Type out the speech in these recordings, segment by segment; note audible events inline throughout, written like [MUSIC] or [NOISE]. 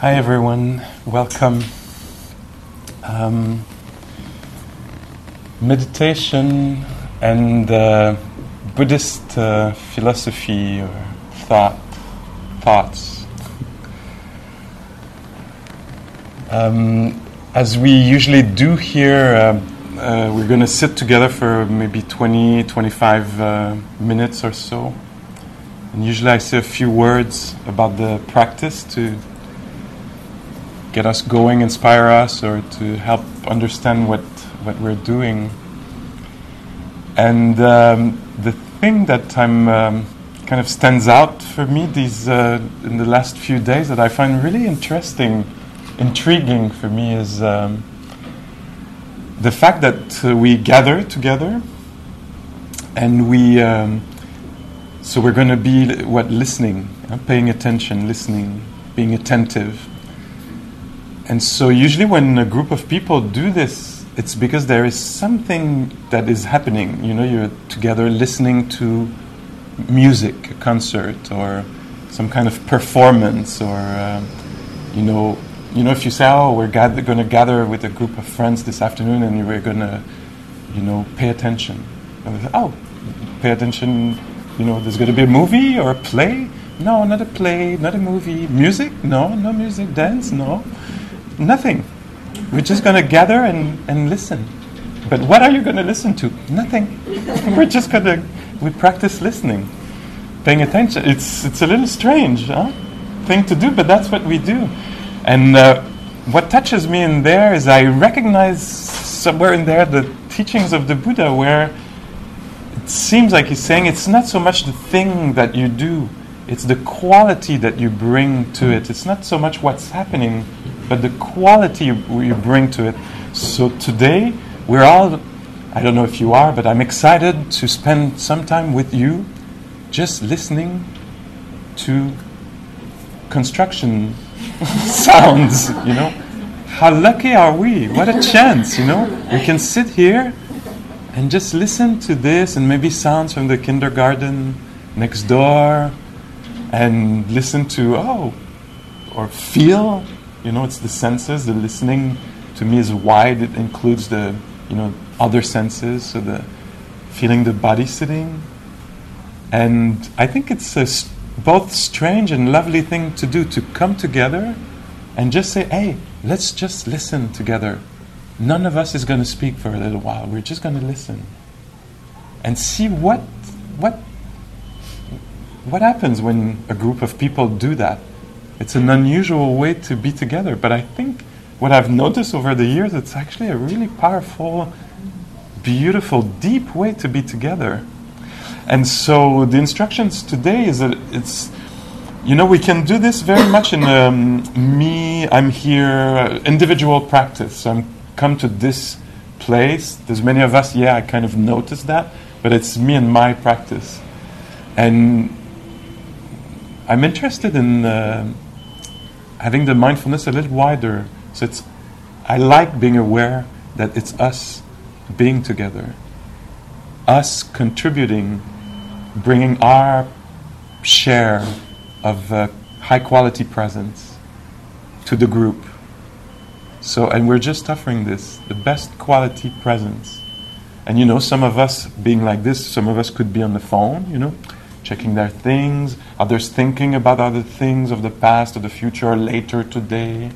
Hi everyone, welcome. Um, meditation and uh, Buddhist uh, philosophy or thought, thoughts. Um, as we usually do here, uh, uh we're going to sit together for maybe 20, 25 uh, minutes or so. And usually I say a few words about the practice to get us going, inspire us, or to help understand what, what we're doing. And um, the thing that I'm um, kind of stands out for me these uh, in the last few days that I find really interesting, intriguing for me is um, the fact that uh, we gather together and we. Um, so we're going to be what listening, uh, paying attention, listening, being attentive and so, usually, when a group of people do this, it's because there is something that is happening. You know, you're together listening to music, a concert, or some kind of performance, or uh, you know, you know, if you say, "Oh, we're gather- going to gather with a group of friends this afternoon, and we're going to, you know, pay attention," and say, "Oh, pay attention." You know, there's going to be a movie or a play. No, not a play, not a movie. Music? No, no music. Dance? No. Nothing. We're just going to gather and, and listen. But what are you going to listen to? Nothing. [LAUGHS] We're just going to we practice listening, paying attention. It's it's a little strange, huh? Thing to do, but that's what we do. And uh, what touches me in there is I recognize somewhere in there the teachings of the Buddha, where it seems like he's saying it's not so much the thing that you do, it's the quality that you bring to it. It's not so much what's happening, but the quality you bring to it. So today, we're all, I don't know if you are, but I'm excited to spend some time with you just listening to construction [LAUGHS] sounds, you know. How lucky are we? What a chance, you know. We can sit here and just listen to this and maybe sounds from the kindergarten next door and listen to, oh, or feel you know, it's the senses. The listening to me is wide. It includes the, you know, other senses. So the feeling the body sitting. And I think it's a st- both strange and lovely thing to do to come together and just say, hey, let's just listen together. None of us is going to speak for a little while. We're just going to listen and see what, what, what happens when a group of people do that. It's an unusual way to be together, but I think what I've noticed over the years, it's actually a really powerful, beautiful, deep way to be together. And so the instructions today is that it's, you know, we can do this very much in um, me, I'm here, uh, individual practice. I'm come to this place. There's many of us, yeah, I kind of noticed that, but it's me and my practice. And I'm interested in. Uh, having the mindfulness a little wider. So it's, I like being aware that it's us being together, us contributing, bringing our share of uh, high quality presence to the group. So, and we're just offering this, the best quality presence. And you know, some of us being like this, some of us could be on the phone, you know, checking their things, others thinking about other things of the past or the future later today,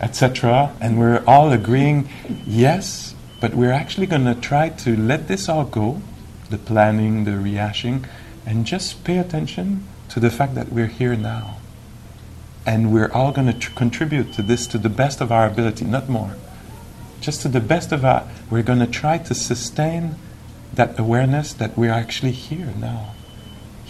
etc. And we're all agreeing, yes, but we're actually going to try to let this all go the planning, the rehashing, and just pay attention to the fact that we're here now. And we're all going to tr- contribute to this to the best of our ability, not more. Just to the best of our, we're going to try to sustain that awareness that we're actually here now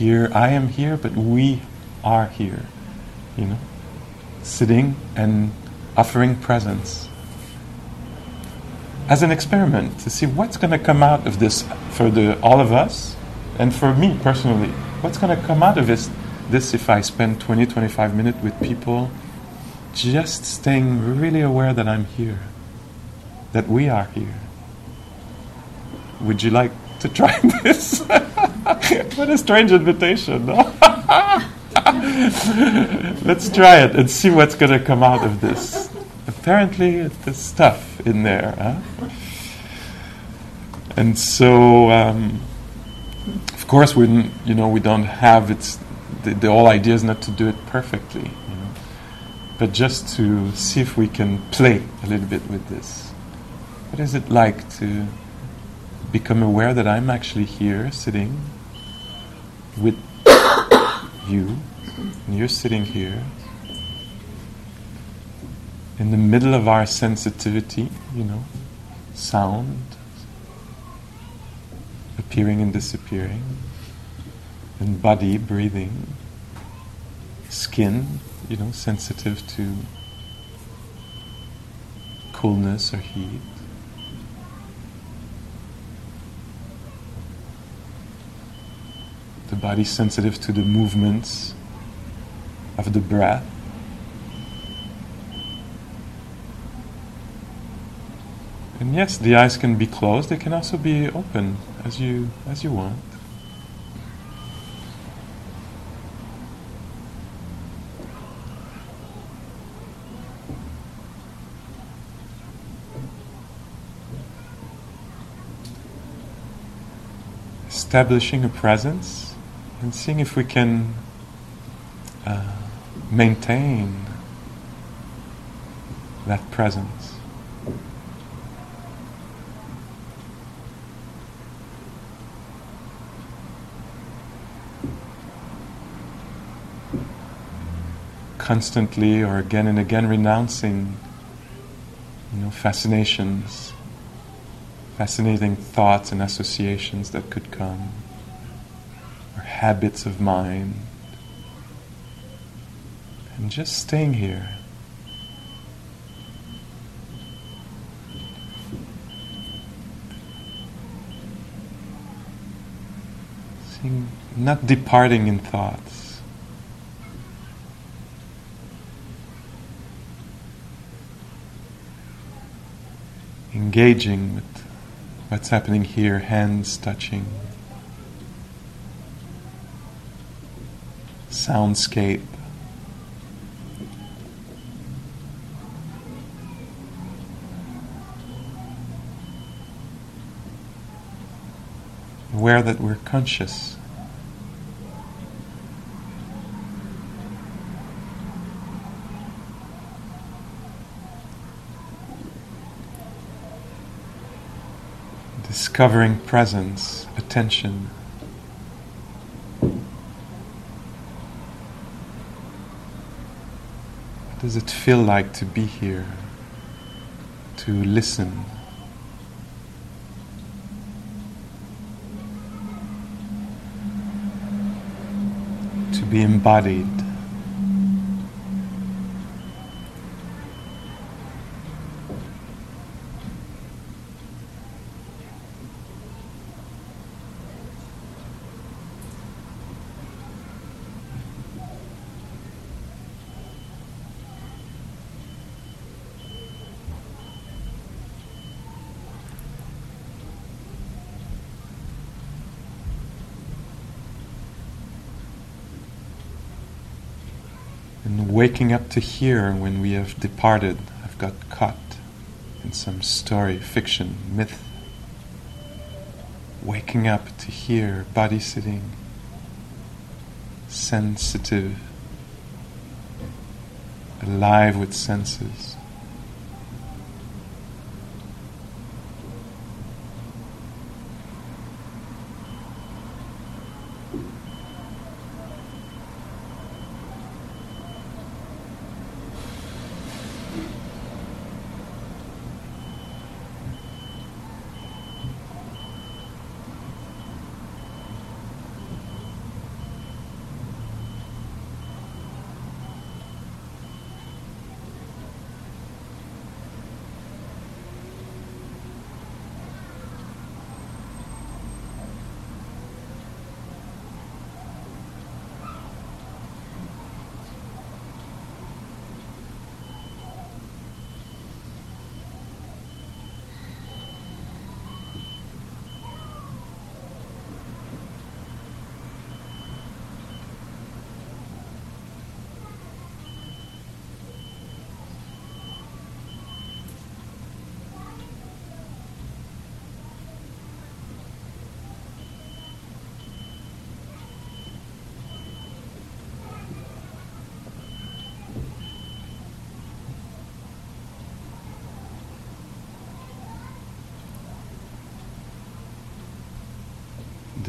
here, I am here, but we are here. You know, sitting and offering presence as an experiment to see what's going to come out of this for the, all of us and for me personally. What's going to come out of this, this if I spend 20, 25 minutes with people just staying really aware that I'm here, that we are here. Would you like to try [LAUGHS] this? what a strange invitation, no? [LAUGHS] Let's try it and see what's going to come out of this apparently there's stuff in there. Huh? And so, um, of course, we you know we don't have it's the, the whole idea is not to do it perfectly, you know, but just to see if we can play a little bit with this. What is it like to become aware that I'm actually here, sitting with [COUGHS] you, and you're sitting here in the middle of our sensitivity, you know, sound appearing and disappearing, and body breathing, skin, you know, sensitive to coolness or heat. The body sensitive to the movements of the breath. And yes, the eyes can be closed, they can also be open as you as you want. Establishing a presence and seeing if we can uh, maintain that presence. constantly or again and again renouncing you know, fascinations, fascinating thoughts and associations that could come, habits of mind, and just staying here. Seeing, not departing in thoughts. engaging with what's happening here, hands touching, soundscape. Aware that we're conscious. discovering presence, attention. What does it feel like to be here, to listen? To be embodied. and waking up to here when we have departed, have got caught in some story, fiction, myth. Waking up to here, body sitting, sensitive, alive with senses.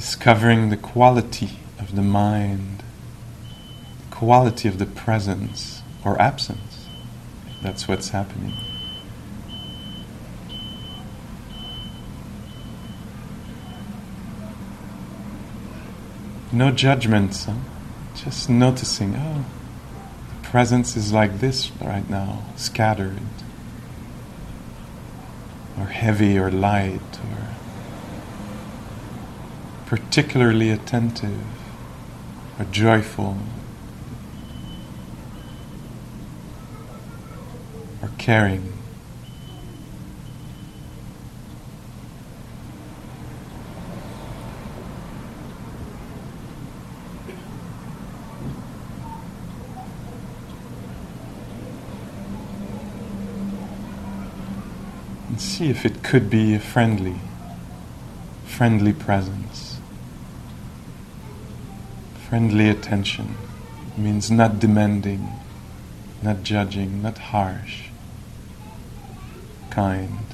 Discovering the quality of the mind, the quality of the presence or absence. That's what's happening. No judgments, huh? just noticing, oh, the presence is like this right now, scattered, or heavy, or light, or particularly attentive, or joyful, or caring. and see if it could be a friendly, friendly presence. Friendly attention means not demanding, not judging, not harsh, kind.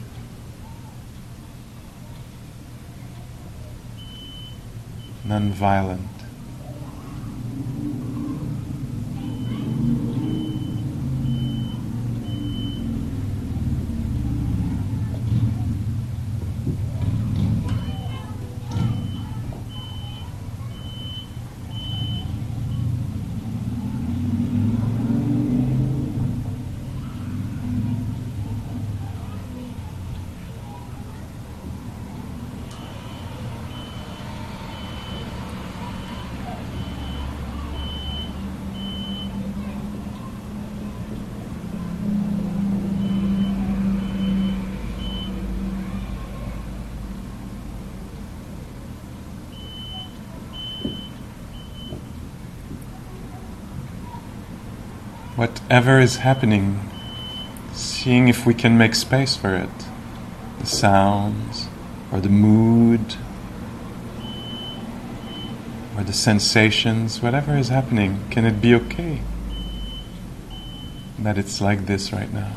Non-violent. Whatever is happening, seeing if we can make space for it. The sounds, or the mood, or the sensations, whatever is happening, can it be okay that it's like this right now?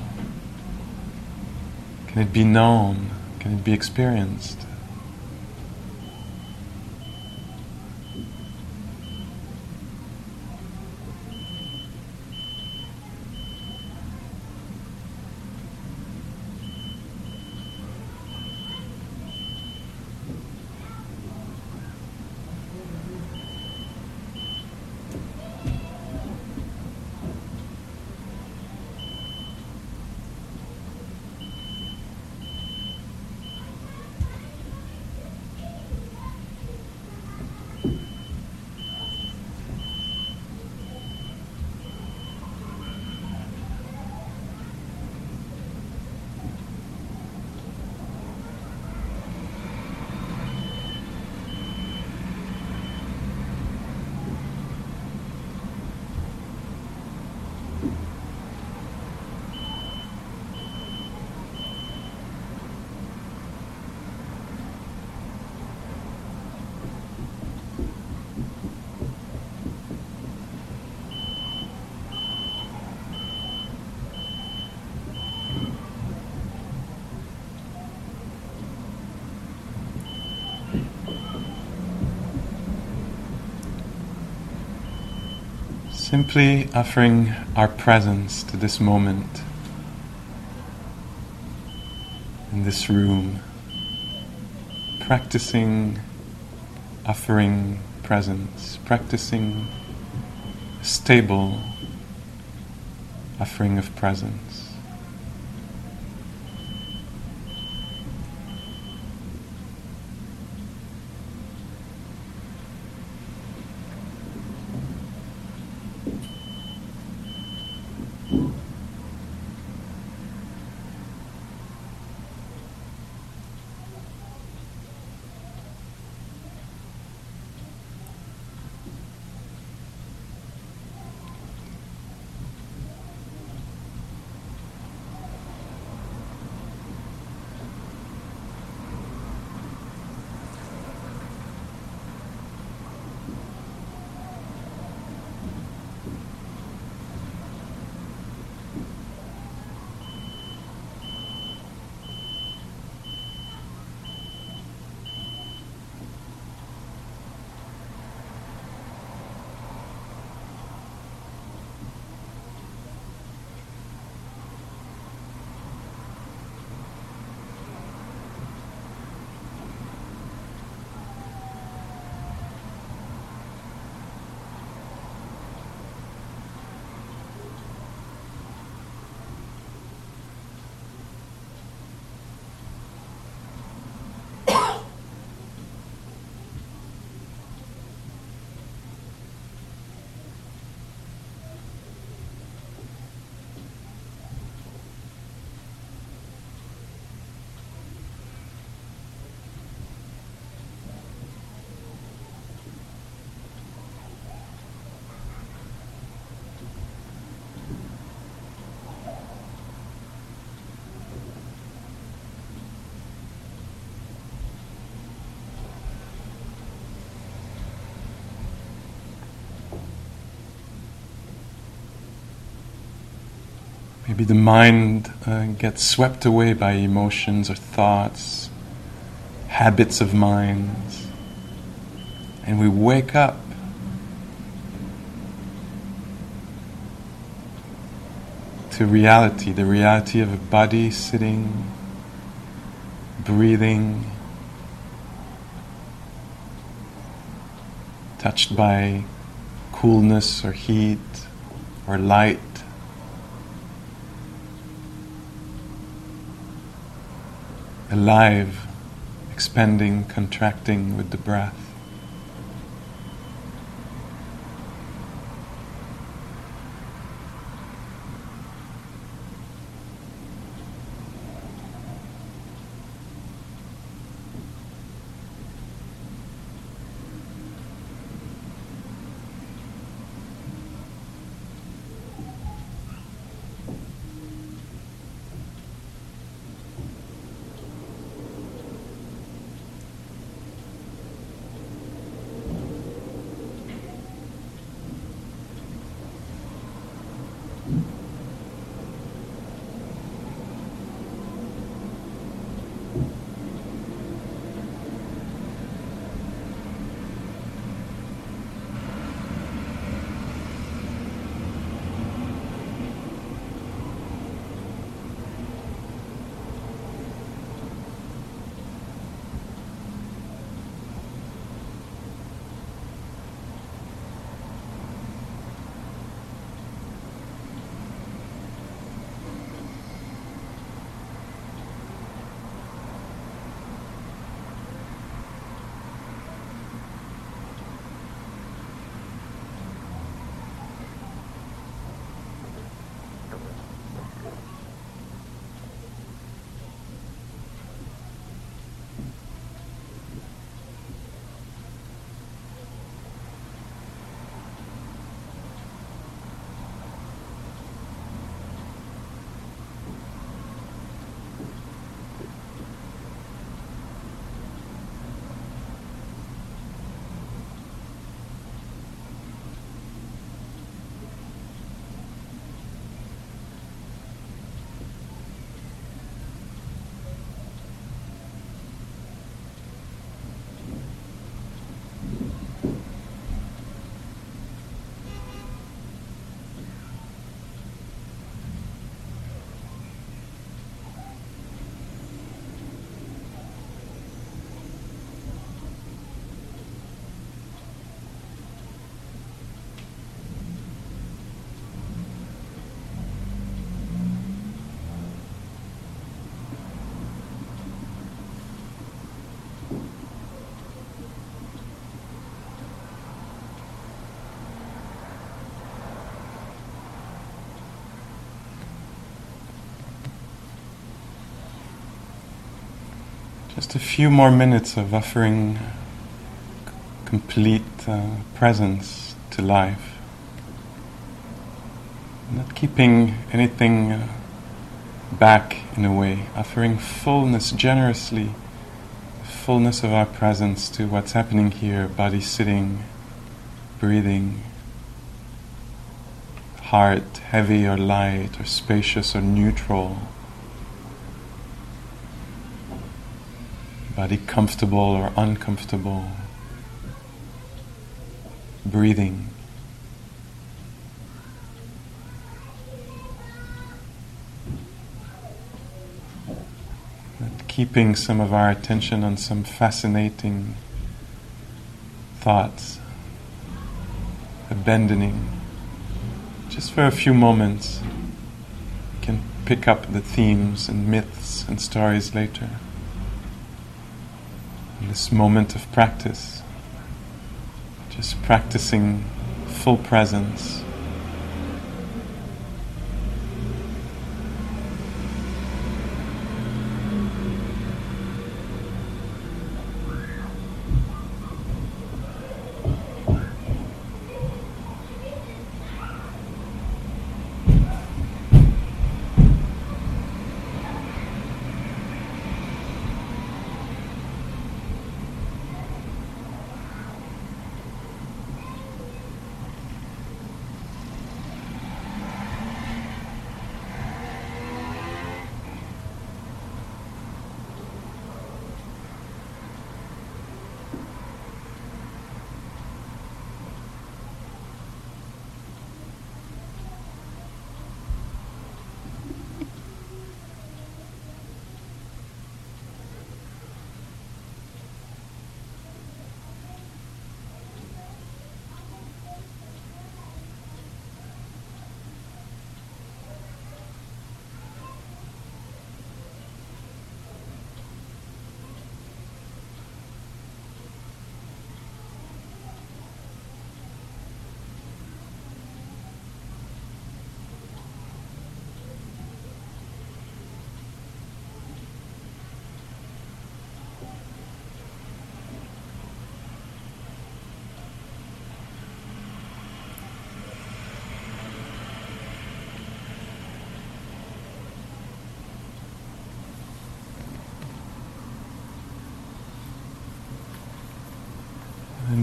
Can it be known? Can it be experienced? Simply offering our presence to this moment, in this room, practicing offering presence, practicing stable offering of presence. Maybe the mind uh, gets swept away by emotions or thoughts, habits of minds, and we wake up. To reality, the reality of a body sitting, breathing, touched by coolness or heat or light. Alive, expanding, contracting with the breath. Just a few more minutes of offering complete uh, presence to life. Not keeping anything uh, back in a way, offering fullness generously, fullness of our presence to what's happening here body sitting, breathing, heart heavy or light, or spacious or neutral. Body comfortable or uncomfortable, breathing. keeping some of our attention on some fascinating thoughts, abandoning just for a few moments. Can pick up the themes and myths and stories later this moment of practice, just practicing full presence.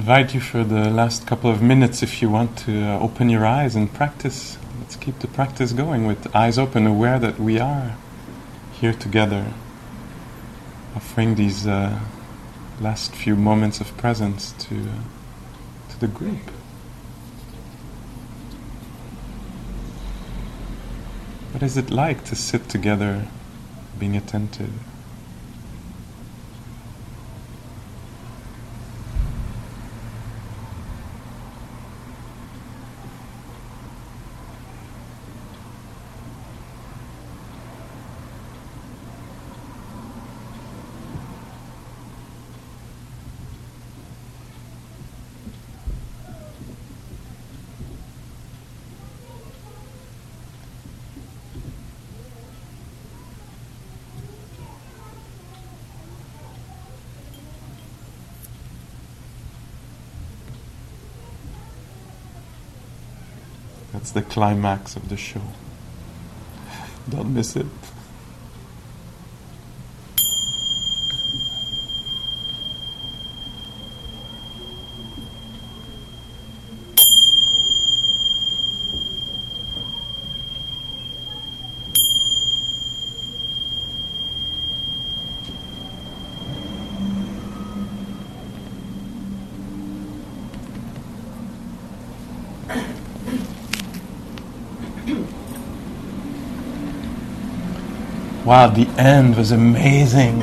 Invite you for the last couple of minutes if you want to uh, open your eyes and practice. Let's keep the practice going with eyes open, aware that we are here together, offering these uh, last few moments of presence to, uh, to the group. What is it like to sit together being attentive? That's the climax of the show. Don't miss it. Wow, the end was amazing.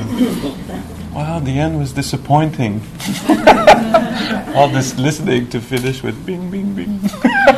Wow, the end was disappointing. [LAUGHS] All this listening to finish with bing, bing, bing. [LAUGHS]